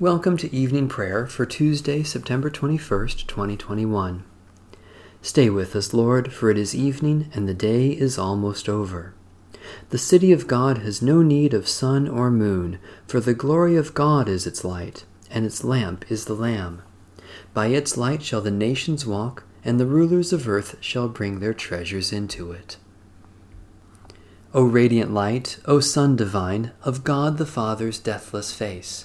Welcome to evening prayer for Tuesday, September 21st, 2021. Stay with us, Lord, for it is evening and the day is almost over. The city of God has no need of sun or moon, for the glory of God is its light, and its lamp is the Lamb. By its light shall the nations walk, and the rulers of earth shall bring their treasures into it. O radiant light, O Sun divine, of God the Father's deathless face,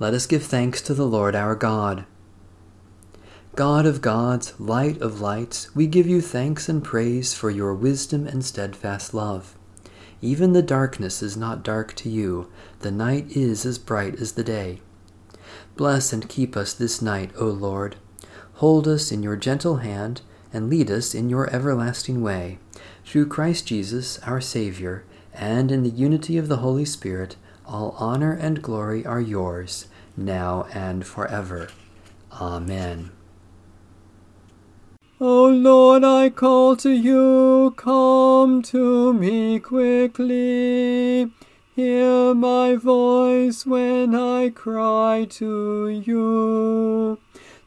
Let us give thanks to the Lord our God. God of gods, light of lights, we give you thanks and praise for your wisdom and steadfast love. Even the darkness is not dark to you, the night is as bright as the day. Bless and keep us this night, O Lord. Hold us in your gentle hand, and lead us in your everlasting way. Through Christ Jesus, our Saviour, and in the unity of the Holy Spirit, all honor and glory are yours, now and forever. Amen. O Lord, I call to you, come to me quickly. Hear my voice when I cry to you.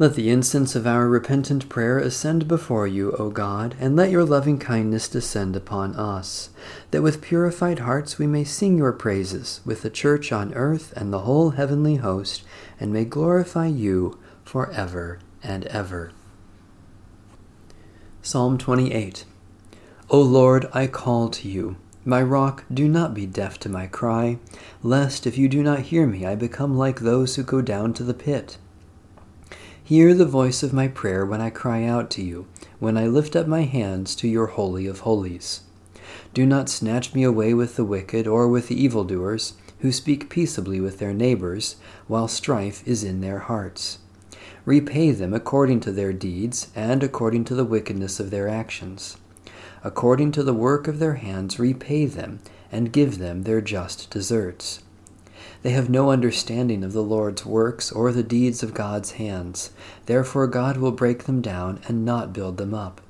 Let the incense of our repentant prayer ascend before you, O God, and let your loving kindness descend upon us, that with purified hearts we may sing your praises with the church on earth and the whole heavenly host, and may glorify you for ever and ever. Psalm 28 O Lord, I call to you. My rock, do not be deaf to my cry, lest if you do not hear me, I become like those who go down to the pit. Hear the voice of my prayer when I cry out to you, when I lift up my hands to your Holy of Holies. Do not snatch me away with the wicked or with the evildoers, who speak peaceably with their neighbors, while strife is in their hearts. Repay them according to their deeds and according to the wickedness of their actions according to the work of their hands, repay them, and give them their just deserts. They have no understanding of the Lord's works or the deeds of God's hands. Therefore God will break them down and not build them up.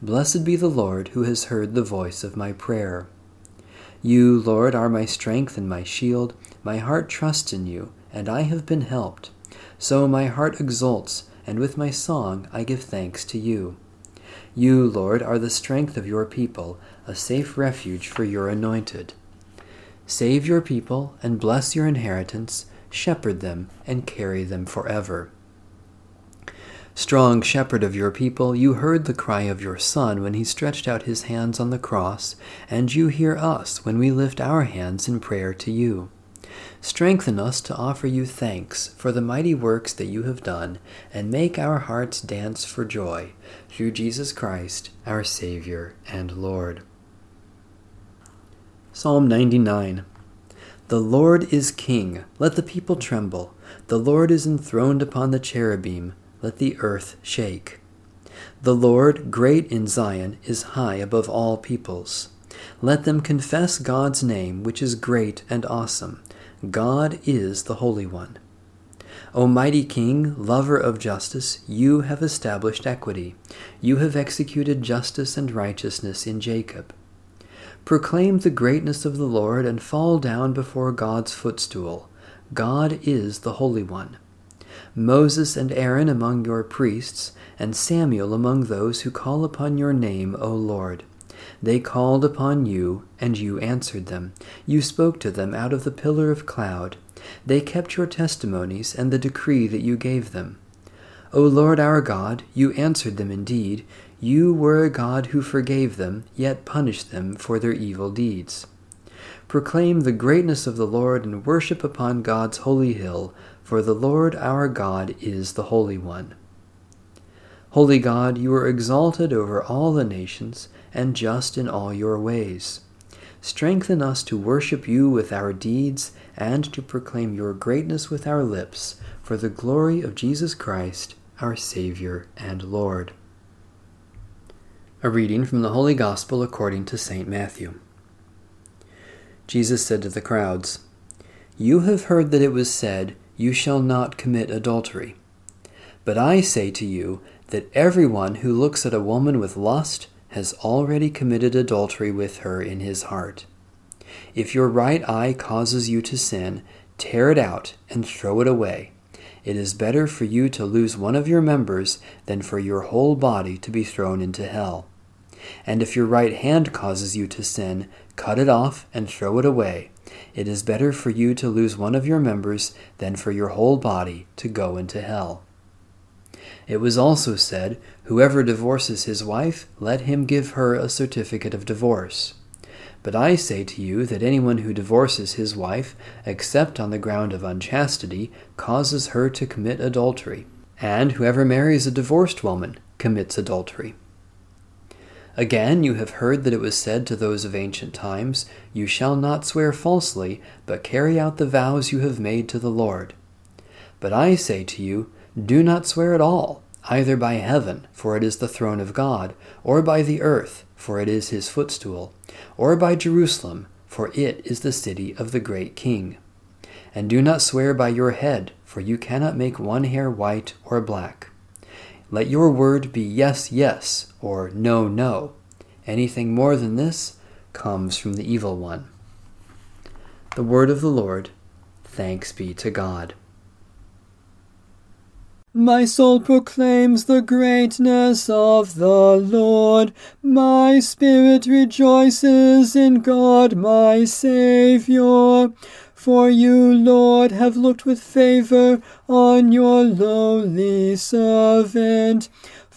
Blessed be the Lord who has heard the voice of my prayer. You, Lord, are my strength and my shield. My heart trusts in you, and I have been helped. So my heart exults, and with my song I give thanks to you. You, Lord, are the strength of your people, a safe refuge for your anointed. Save your people and bless your inheritance, shepherd them and carry them forever. Strong shepherd of your people, you heard the cry of your Son when he stretched out his hands on the cross, and you hear us when we lift our hands in prayer to you. Strengthen us to offer you thanks for the mighty works that you have done, and make our hearts dance for joy, through Jesus Christ, our Savior and Lord. Psalm 99 The Lord is King, let the people tremble. The Lord is enthroned upon the cherubim let the earth shake. The Lord, great in Zion, is high above all peoples. Let them confess God's name, which is great and awesome. God is the Holy One. O mighty King, lover of justice, you have established equity. You have executed justice and righteousness in Jacob. Proclaim the greatness of the Lord and fall down before God's footstool. God is the Holy One. Moses and Aaron among your priests, and Samuel among those who call upon your name, O Lord. They called upon you, and you answered them. You spoke to them out of the pillar of cloud. They kept your testimonies and the decree that you gave them. O Lord our God, you answered them indeed. You were a God who forgave them, yet punished them for their evil deeds. Proclaim the greatness of the Lord and worship upon God's holy hill for the Lord our God is the Holy One. Holy God, you are exalted over all the nations, and just in all your ways. Strengthen us to worship you with our deeds, and to proclaim your greatness with our lips, for the glory of Jesus Christ, our Savior and Lord. A reading from the Holy Gospel according to St. Matthew. Jesus said to the crowds, You have heard that it was said, you shall not commit adultery. But I say to you that everyone who looks at a woman with lust has already committed adultery with her in his heart. If your right eye causes you to sin, tear it out and throw it away. It is better for you to lose one of your members than for your whole body to be thrown into hell. And if your right hand causes you to sin, cut it off and throw it away. It is better for you to lose one of your members than for your whole body to go into hell. It was also said, Whoever divorces his wife, let him give her a certificate of divorce. But I say to you that anyone who divorces his wife, except on the ground of unchastity, causes her to commit adultery. And whoever marries a divorced woman commits adultery. Again, you have heard that it was said to those of ancient times, You shall not swear falsely, but carry out the vows you have made to the Lord. But I say to you, Do not swear at all, either by heaven, for it is the throne of God, or by the earth, for it is his footstool, or by Jerusalem, for it is the city of the great King. And do not swear by your head, for you cannot make one hair white or black. Let your word be yes, yes, or no, no. Anything more than this comes from the evil one. The word of the Lord. Thanks be to God. My soul proclaims the greatness of the Lord. My spirit rejoices in God my Saviour. For you, Lord, have looked with favor on your lowly servant.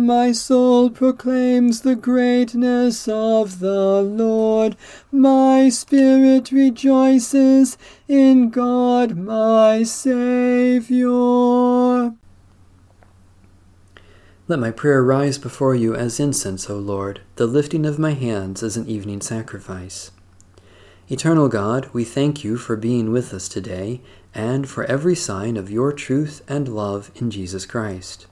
My soul proclaims the greatness of the Lord. My spirit rejoices in God my Saviour. Let my prayer rise before you as incense, O Lord, the lifting of my hands as an evening sacrifice. Eternal God, we thank you for being with us today and for every sign of your truth and love in Jesus Christ.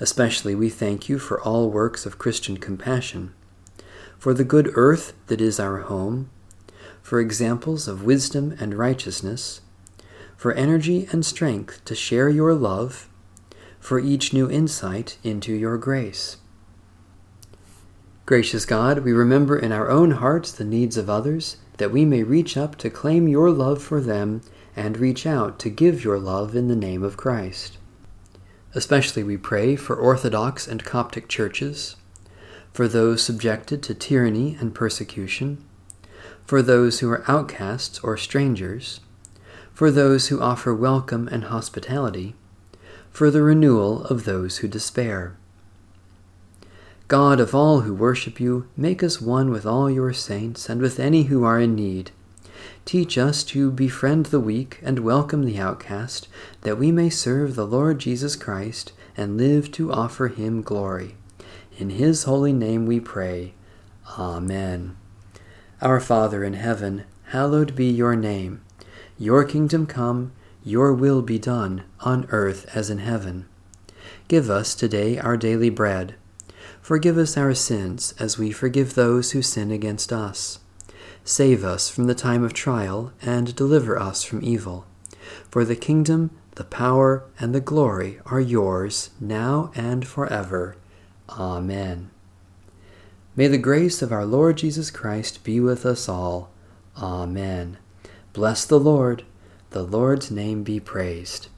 Especially we thank you for all works of Christian compassion, for the good earth that is our home, for examples of wisdom and righteousness, for energy and strength to share your love, for each new insight into your grace. Gracious God, we remember in our own hearts the needs of others, that we may reach up to claim your love for them and reach out to give your love in the name of Christ. Especially we pray for Orthodox and Coptic churches, for those subjected to tyranny and persecution, for those who are outcasts or strangers, for those who offer welcome and hospitality, for the renewal of those who despair. God of all who worship you, make us one with all your saints and with any who are in need Teach us to befriend the weak and welcome the outcast, that we may serve the Lord Jesus Christ and live to offer him glory. In his holy name we pray. Amen. Our Father in heaven, hallowed be your name. Your kingdom come, your will be done, on earth as in heaven. Give us today our daily bread. Forgive us our sins, as we forgive those who sin against us Save us from the time of trial, and deliver us from evil. For the kingdom, the power, and the glory are yours, now and forever. Amen. May the grace of our Lord Jesus Christ be with us all. Amen. Bless the Lord. The Lord's name be praised.